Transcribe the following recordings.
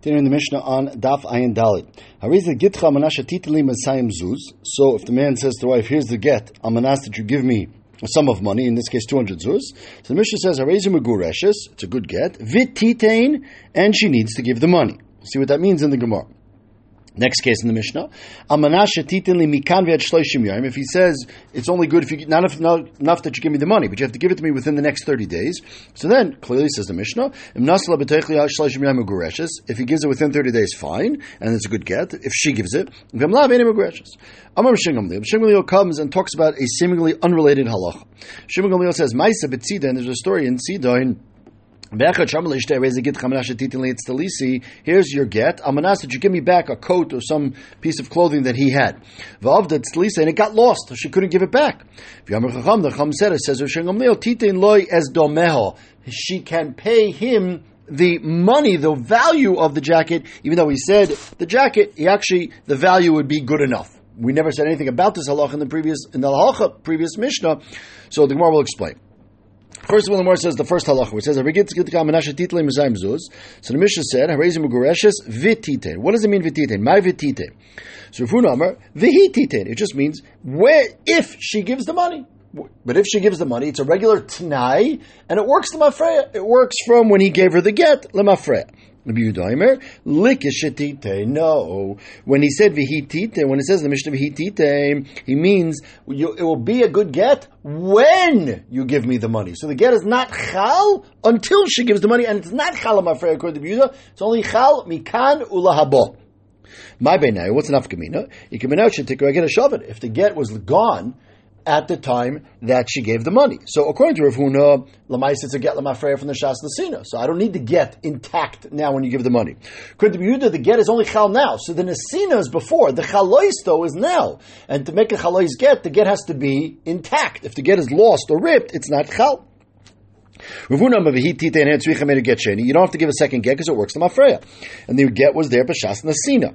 Continuing the Mishnah on Daf Ayin Dalit. Hariza Gitcha Manasha Masayim Zuz. So if the man says to the wife, here's the get, I'm going to ask that you give me a sum of money, in this case 200 zuz. So the Mishnah says, Hariza Megureshes, it's a good get, Vit Titain, and she needs to give the money. See what that means in the Gemara. Next case in the Mishnah, If he says it's only good if you not enough, not enough that you give me the money, but you have to give it to me within the next thirty days. So then clearly says the Mishnah, if he gives it within thirty days, fine, and it's a good get. If she gives it, Amar comes and talks about a seemingly unrelated halacha. Shimon says, "Ma'isa betzida," and there's a story in Tzida Here's your get. Ask that you give me back a coat or some piece of clothing that he had. And it got lost, so she couldn't give it back. The Chum said it says she can pay him the money, the value of the jacket, even though he said the jacket, he actually the value would be good enough. We never said anything about this halach in the previous in the halacha previous Mishnah, so the Gemara will explain. First of all, the Gemara says the first halacha, which says, So the Mishnah said. What does it mean vitite? My vitite. So Rav Huna Amar, vihitite. It just means where if she gives the money. But if she gives the money, it's a regular tanai, and it works the mafreya. It works from when he gave her the get, lemafreya. Rabbi Yudaimer, likishetite. No. When he said vihitite, when it says the Mishnah vihitite, he means you, it will be a good get when you give me the money. So the get is not chal until she gives the money, and it's not chal friend according to Yehuda. It's only chal mikan ulahabo. My benay, what's enough gemina? You can out should take get a shavet. If the get was gone, at the time that she gave the money. So according to Rav Huna, Lamais it's a get lamafreya from the Shas Nasina. So I don't need the get intact now when you give the money. According to Yehuda, the get is only chal now. So the Nasina is before. The chalois though is now. And to make a chalois get, the get has to be intact. If the get is lost or ripped, it's not chal. You don't have to give a second get because it works the mafreya. And the get was there b'shas nasina.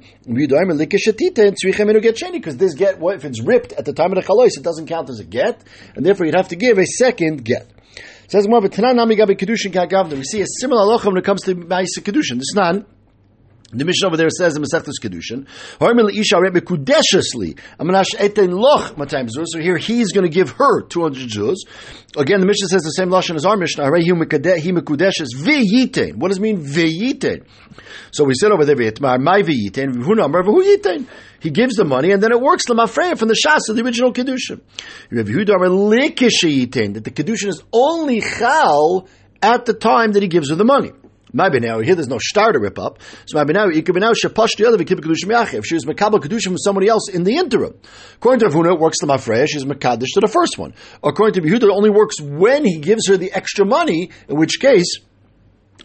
Because this get, if it's ripped at the time of the chalois, it doesn't count as a get, and therefore you'd have to give a second get. Says more, but we see a similar halacha when it comes to ma'isa kedushin. This is not the mission over there says in Masechtas Kedushin, So here he's going to give her 200 zuz. Again, the mission says the same lashon as our Mishnah. What does it mean v'yitein? So we said over there, my v'yitein, he gives the money and then it works the mafreya from the shas of the original kedushin. That the kedushin is only chal at the time that he gives her the money. Maybe now here there's no star to rip up. So maybe now it could be now shapash the other v'kibbe kedushim If she was makabel kedushim from somebody else in the interim, according to Rav Huna, it works the mafreya. She's makadosh to the first one. According to Yehuda, it only works when he gives her the extra money. In which case.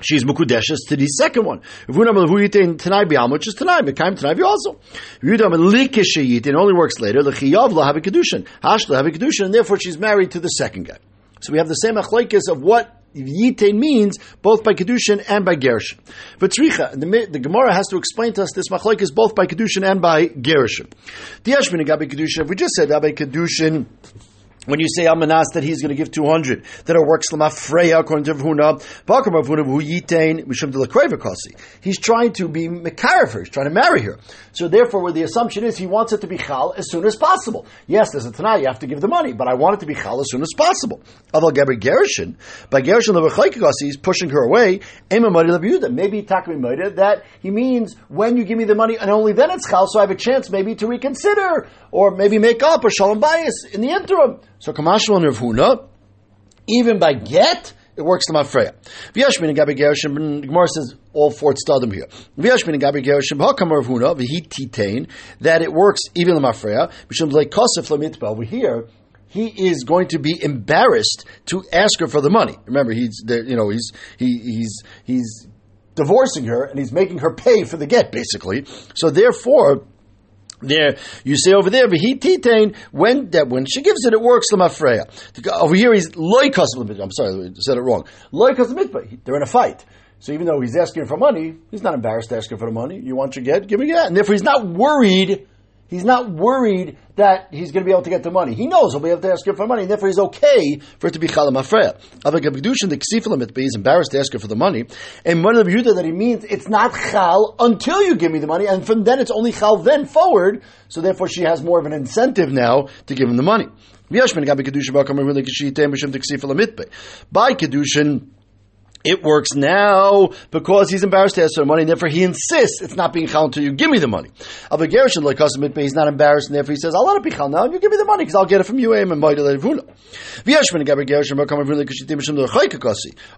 She's mukudeshes to the second one. Which is tanai mekayim tanai also. It only works later. Lechiyav lahavi kedushin, hash lahavi kedushin, and therefore she's married to the second guy. So we have the same achlekes of what Yitain means both by Kedushin and by Gershon. But the, the Gemara has to explain to us this machlok is both by Kedushin and by Gershon. Diashmin Gabi Kedushin, we just said Gabi Kedushin, when you say Amanas that he's going to give 200, that it works Freya according to Vhuna, Bakar Vhuna Hu Yitain Mishum de He's trying to be Mekarif he's trying to marry her. So therefore, where the assumption is he wants it to be Chal as soon as possible. Yes, there's a Tanai, you have to give the money, but I want it to be Chal as soon as possible. Although Gabri Gershon, by Gershon he's pushing her away, maybe Takmi that he means when you give me the money and only then it's Chal, so I have a chance maybe to reconsider, or maybe make up, or Shalom Bias in the interim. So Kamashal and Rav Huna, even by get, it works to Mafreya. V'yashmin and Gabi Gershom, Gemara says all four stadim here. V'yashmin and Gabi Gershom, Hakam Rav Huna, v'hi that it works even to Mafreya, Mishum like Kosef Lamitba. Over here, he is going to be embarrassed to ask her for the money. Remember, he's you know he's he, he's he's divorcing her and he's making her pay for the get, basically. So therefore there, you say over there, but he titain when that when she gives it, it works lemafreya. Over here, he's loy I'm sorry, I said it wrong. Loy They're in a fight. So even though he's asking for money, he's not embarrassed to ask her for the money. You want your get, give me that. And therefore, he's not worried He's not worried that he's going to be able to get the money. He knows he'll be able to ask her for money, and therefore he's okay for it to be chalam afreya. Avak abdushin the ksifilamit, but he's embarrassed to ask her for the money. And one of the that he means it's not chal until you give me the money, and from then it's only chal then forward. So therefore she has more of an incentive now to give him the money. By kedushin it works now because he's embarrassed to ask for money, and therefore he insists it's not being chal until you give me the money. Of a gershon like but he's not embarrassed, and therefore he says, "I'll let it be chal now, and you give me the money because I'll get it from you." Eh, and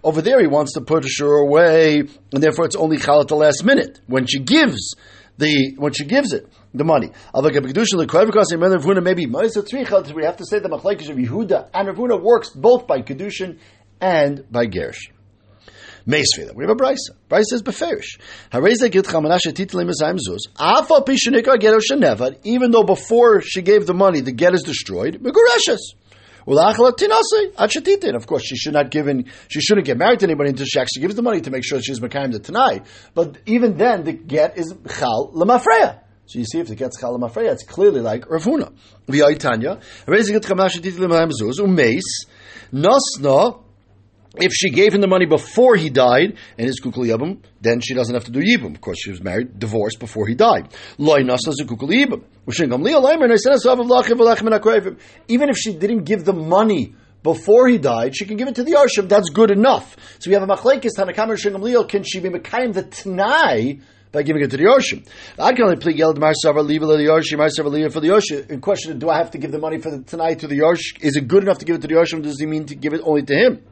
Over there, he wants to put her away, and therefore it's only chal at the last minute when she gives the when she gives it the money. Maybe we have to say the machlekes of Yehuda and Rav Huna works both by kedushin and by gershon. Meisveda. We have a brisa. Brisa says beferish. Hareza git chamanasha titlim esayim zuz. Gedo shenevad. Even though before she gave the money, the get is destroyed. Megureshes. Of course, she should not given. She shouldn't get married to anybody until she actually gives the money to make sure she's mekayim the tanai. But even then, the get is chal lemafreya. So you see, if the get's chal lemafreya, it's clearly like Rav Huna. V'yaytanya. Hareza git chamanasha titlim zuz. Umeis nasna if she gave him the money before he died and his kukul yibum, then she doesn't have to do yibum. Of course, she was married, divorced before he died. Even if she didn't give the money before he died, she can give it to the Yarshim. That's good enough. So we have a machlekes tanakam Shingam Can she be mekayim the tanai? by giving it to the Yoshim. I can only plead leave it to the Yoshim, leave it for the Yoshim. In question, do I have to give the money for the tonight to the Yoshim? Is it good enough to give it to the Yoshim? Does he mean to give it only to him?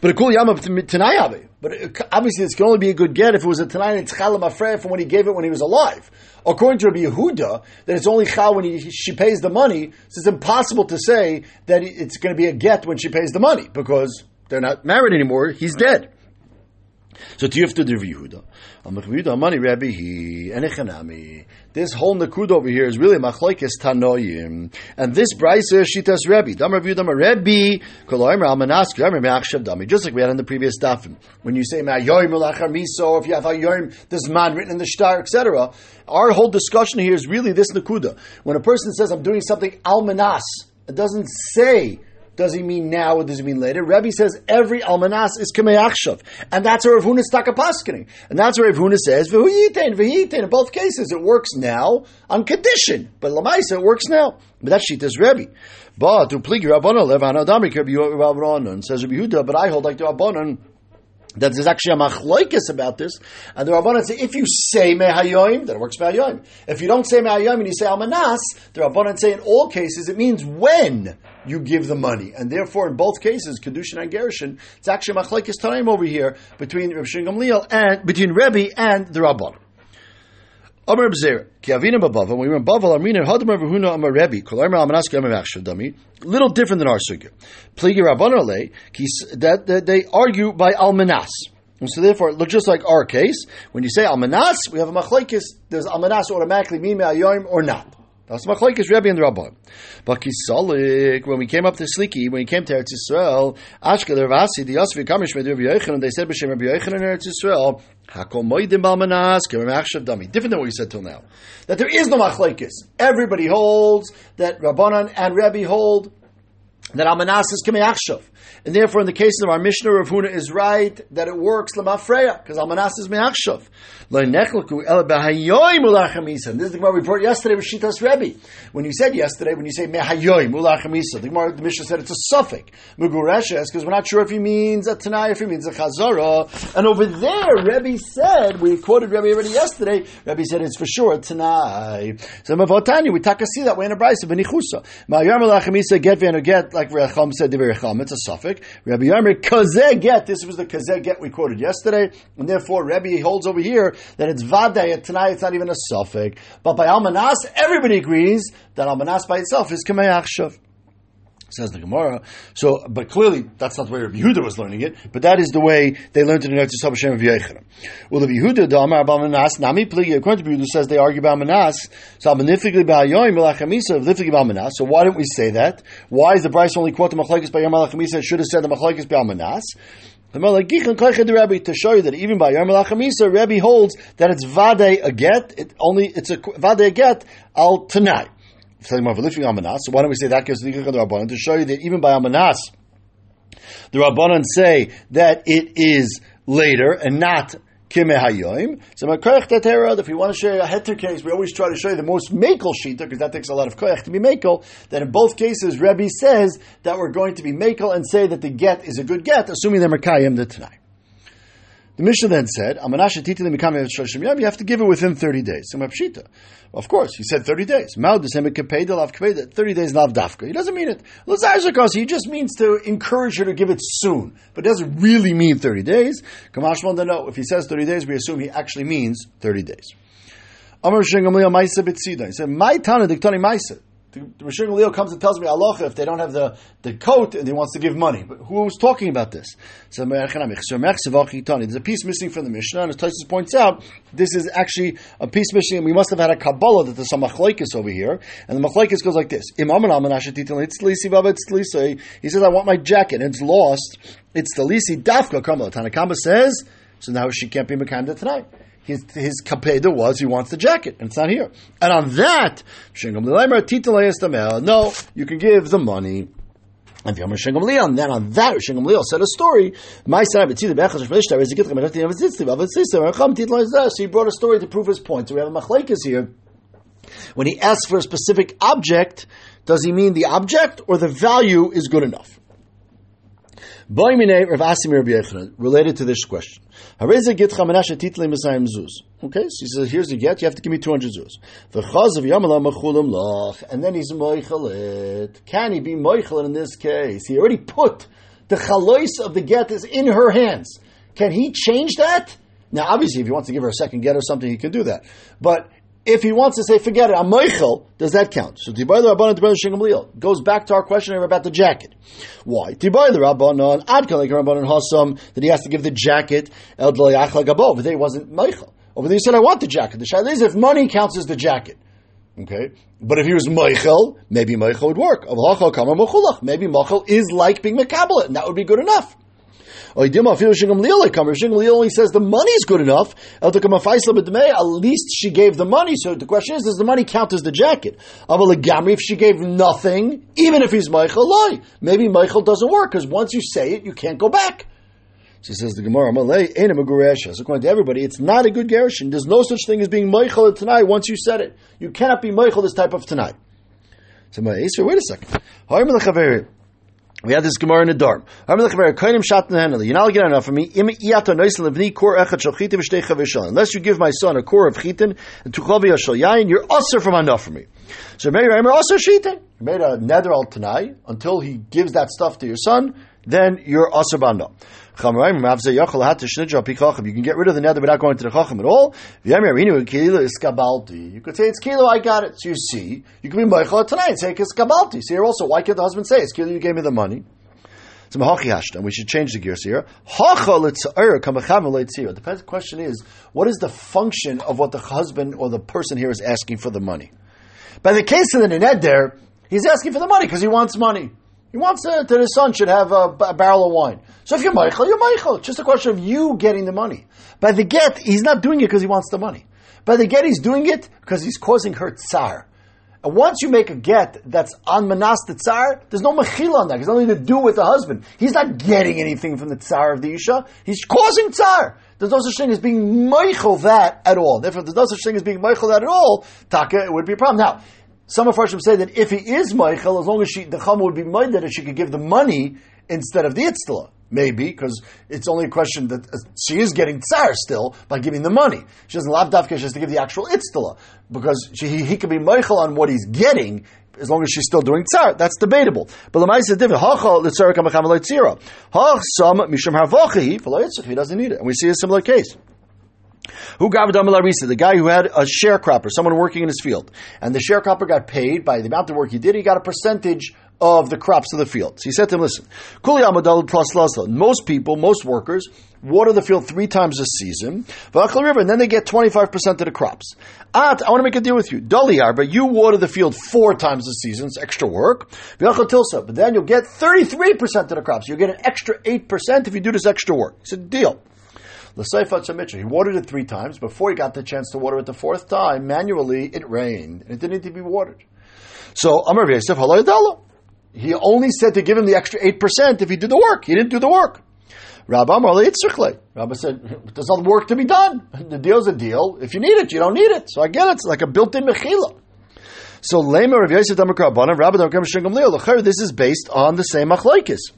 But a kul yama tanayabe. But uh, obviously, this can only be a good get if it was a tanay and afrei from when he gave it when he was alive. According to Rabbi Yehuda, that it's only chal when he, she pays the money. So it's impossible to say that it's going to be a get when she pays the money because they're not married anymore. He's dead. So Tiyufta de Yehuda. Yehuda Amani Rabbi he. This whole nakud over here is really machlokes tanoyim, and this brisa shitas Rabbi. Dam Rabbi Dam Rabbi Koloim Ramanas Dam Me'achshav Dami. Just like we had in the previous dafim. When you say Ma'yoyim Ulachar Miso, if you have Ayoyim, this man written in the star, etc. Our whole discussion here is really this nakuda. When a person says I'm doing something almanas, it doesn't say does he mean now or does he mean later? Rebbe says every almanas is kameyachshav. And that's where Rav Huna is takapaskining. And that's where Rav Huna says, v'huyitain, v'huyitain. In both cases, it works now on condition. But lamaisa, it works now. But that's Shita's Rebbe. But to pligi Rabbanon, levan adamik, Rabbi says Rabbi Yehuda, but I hold like the Rabbanon, that there's actually a machloikis about this, and the Rabbanan say if you say mehayoim, then it works mehayoim. If you don't say mehayoim and you say almanas, the Rabbanan say in all cases it means when you give the money. And therefore, in both cases, Kedushin and Gerushin, it's actually machlekes time over here between Reb Gamliel and between Rebbe and the Rabban. Amar Bzer, ki avina babava, when we were in Bavel, Amrina, er Hadamar er Vahuna Amar Rebbe, Kol Amar Amanaski Amar Dami, little different than our sugya. Pligi Rabban Ale, that, that they argue by Almanas. And so therefore, look just like our case, when you say Almanas, we have a machlekes, does Almanas automatically mean Me'ayoim or not? That's machlekes Rebbe and Rabban. But Kisalik, when we came up to Sliki, when we came to Eretz Yisrael, Ashkel Ravasi, the Yosef Kamish with Rabbi Yochanan, they said b'shem Rabbi Yochanan in Eretz Yisrael, Different than what we said till now. That there is no machlekes. Everybody holds that Rabbanan and Rebbe hold that Almanas is Kemachshav. And therefore, in the case of our Mishnah, Rav Huna is right that it works lemafreya because almanas is me'achshav. And this is the Gemara brought yesterday with Shitas Rebbe. When you said yesterday, when you say mehayoim ulachamisa, the Gemara, the Mishnah said it's a suffix mugureshes because we're not sure if he means a tanai, if he means a chazara. And over there, Rebbe said we quoted Rebbe already yesterday. Rebbe said it's for sure a tanai. So Mavotani, we see that way in a brisa benichusa. Ma'ayom ulachamisa get v'enu get like Recham said the Recham. It's a suffix. Rabbi Yarmer kazeh get. This was the kazeh get we quoted yesterday, and therefore Rabbi holds over here that it's vaday. Tonight it's not even a suffix, but by almanas everybody agrees that almanas by itself is kamei Says the Gemara. So, but clearly that's not the way Rabbi Yehuda was learning it. But that is the way they learned it in Eretz Yisrael Hashem of Yochanan. Well, Rabbi Yehuda Damar Manas Nami Pligi. According to Rabbi Yehuda, says they argue about Manas. So, Amanifically Ba'ayoyim Melachamisa Lifigi Manas. So, why don't we say that? Why is the Bryce only quote the Machlekes by Yom Melachamisa? Should have said the Machlekes by Manas. To show you that even by Yom Chamisa, Rebbe holds that it's vade a get. It only it's a vade a get al tonight. So why don't we say that gives the Rabbanan to show you that even by Amanas, the Rabbanan say that it is later and not Kimehayoim. So if we want to show you a heter case, we always try to show you the most makel shita, because that takes a lot of koyach to be makel. That in both cases, Rebbe says that we're going to be makel and say that the get is a good get, assuming they're Makayim the Tanai. The Mishnah then said, You have to give it within 30 days. Of course, he said 30 days. 30 days lav dafka. He doesn't mean it. He just means to encourage her to give it soon, but it doesn't really mean 30 days. No, if he says 30 days, we assume he actually means 30 days. He said, My Tana diktani maisa Rosh Leo comes and tells me Allah if they don't have the, the coat and he wants to give money. But who was talking about this? So there's a piece missing from the Mishnah, and as Tysus points out, this is actually a piece missing, and we must have had a Kabbalah that there's some machlaikis over here. And the machlaikis goes like this: He says, "I want my jacket, and it's lost. It's the lisi dafka kamala." Tanakama says, so now she can't be mekanda tonight his his kapeda was he wants the jacket, and it's not here. And on that, no, you can give the money. And then on that, Shingam Leal said a story. My son, see the Bechas So he brought a story to prove his point. So we have a machlekes here. When he asks for a specific object, does he mean the object or the value is good enough? Related to this question. Okay, so he says, here's the get, you have to give me 200 zuz. And then he's moichelit. Can he be moichelit in this case? He already put the chalois of the get is in her hands. Can he change that? Now, obviously, if he wants to give her a second get or something, he can do that. But if he wants to say, forget it, I'm does that count? So Tibai the Rabbanon, Tibai the Shingam goes back to our question about the jacket. Why? Tibai the Rabbanon, Ad Kalek Rabbanon Hasam, that he has to give the jacket, El Dlayach Lagabo, but there he wasn't Meichel. Over there he said, I want the jacket. The Shaila is if money counts as the jacket. Okay? But if he was Meichel, maybe Meichel would work. Maybe Meichel is like being Mekabbalah, and that would be good enough. If Shingam only says the money is good enough, at least she gave the money. So the question is, does the money count as the jacket? If she gave nothing, even if he's Michael, maybe Michael doesn't work because once you say it, you can't go back. She says the Gemara, So according to everybody, it's not a good gerushin. There's no such thing as being Michael tonight once you said it. You cannot be Michael this type of tonight. So wait a second. We had this Gemara in the dorm. Unless you give my son a core of chitin and tuchavi shal yain, you're usher from enough for me. So maybe I'm also shitin. You made a nether al tonight until he gives that stuff to your son, then you're usher banda. You can get rid of the nether without going to the chacham at all. You could say it's kilo, I got it. So you see, you can be meichel tonight and say it's kabalti. See here also, why can't the husband say it's kilo? You gave me the money. So and we should change the gears here. The question is, what is the function of what the husband or the person here is asking for the money? By the case of the Ned there, he's asking for the money because he wants money. He wants uh, that his son should have a, a, barrel of wine. So if you're Michael, you're Michael. It's just a question of you getting the money. By the get, he's not doing it because he wants the money. By the get, he's doing it because he's causing her tsar. And once you make a get that's on manas the tsar, there's no mechila on that. It's nothing to do with the husband. He's not getting anything from the tsar of the isha. He's causing tsar. There's no such thing as being Michael that at all. Therefore, there's no such thing as being Michael that at all, taka, it would be a problem. Now, some of Farshim say that if he is Michael, as long as she, the Chama would be that she could give the money instead of the Itztala. Maybe, because it's only a question that uh, she is getting tsar still by giving the money. She doesn't lav dafka, she has to give the actual itztala. Because she, he, he can be Michael on what he's getting, as long as she's still doing tsar. That's debatable. But the is different. He doesn't need it. And we see a similar case. Who got it? the guy who had a sharecropper, someone working in his field, and the sharecropper got paid by the amount of work he did. He got a percentage of the crops of the field. So he said to him, listen, Kuli plus. Most people, most workers, water the field three times a season, river, and then they get 25% of the crops. At, I want to make a deal with you. But you water the field four times a season, it's extra work. But then you'll get 33% of the crops. You'll get an extra 8% if you do this extra work. It's a deal. He watered it three times. Before he got the chance to water it the fourth time, manually it rained. And it didn't need to be watered. So Amar Yosef, he only said to give him the extra 8% if he did the work. He didn't do the work. Rabbi Rabbi said, there's other work to be done. The deal's a deal. If you need it, you don't need it. So I get it. It's like a built-in mechila. So Lema Rav Yosef Rabbi This is based on the same machlaikis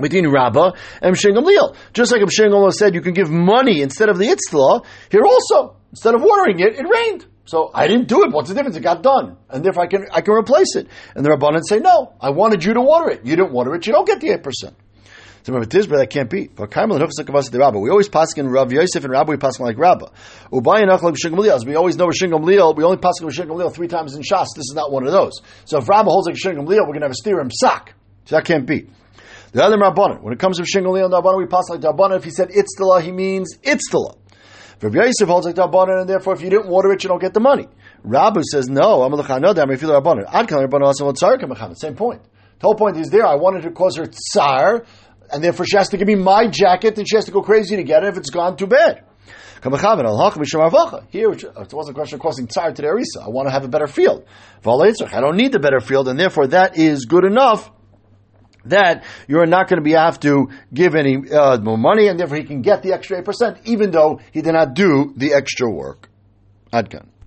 between Rabbah and Mshin Gamliel. Just like Mshin Gamliel said, you can give money instead of the Itzla, Here also, instead of watering it, it rained. So I didn't do it. What's the difference? It got done, and therefore I can I can replace it. And the Rabbanan say, no, I wanted you to water it. You didn't water it. You don't get the eight percent. So remember, Tizbra, that can't be. Rabbah we always pass in Rav Yosef and Rabbi, we pass like Rabba. As we always know Rishon Gamliel, we only pass in Rishon Gamliel three times in Shas. This is not one of those. So if Rabba holds like Rishon Gamliel, we're going to have a steer him sock. So that can't be. The other Rabbanan, when it comes to Gamliel and Rabbanan, we pass like Rabbanan. If he said Itztala, he means Itztala. Rabbi Yosef holds like Rabbanan, and therefore if you didn't water it, you don't get the money. Rabbi says, no, I'm a Lechanodam, I feel Rabbanan. Ad Kan Rabbanan also want Tzar Same point. The whole point is there, I wanted to cause her Tsar, and therefore she has to give me my jacket, and she has to go crazy to get it if it's gone too bad. Here, uh, it wasn't a question of causing tsar to the Arisa. I want to have a better field. I don't need the better field, and therefore that is good enough that you're not going to be have to give any uh, more money, and therefore he can get the extra eight percent, even though he did not do the extra work. Adkan.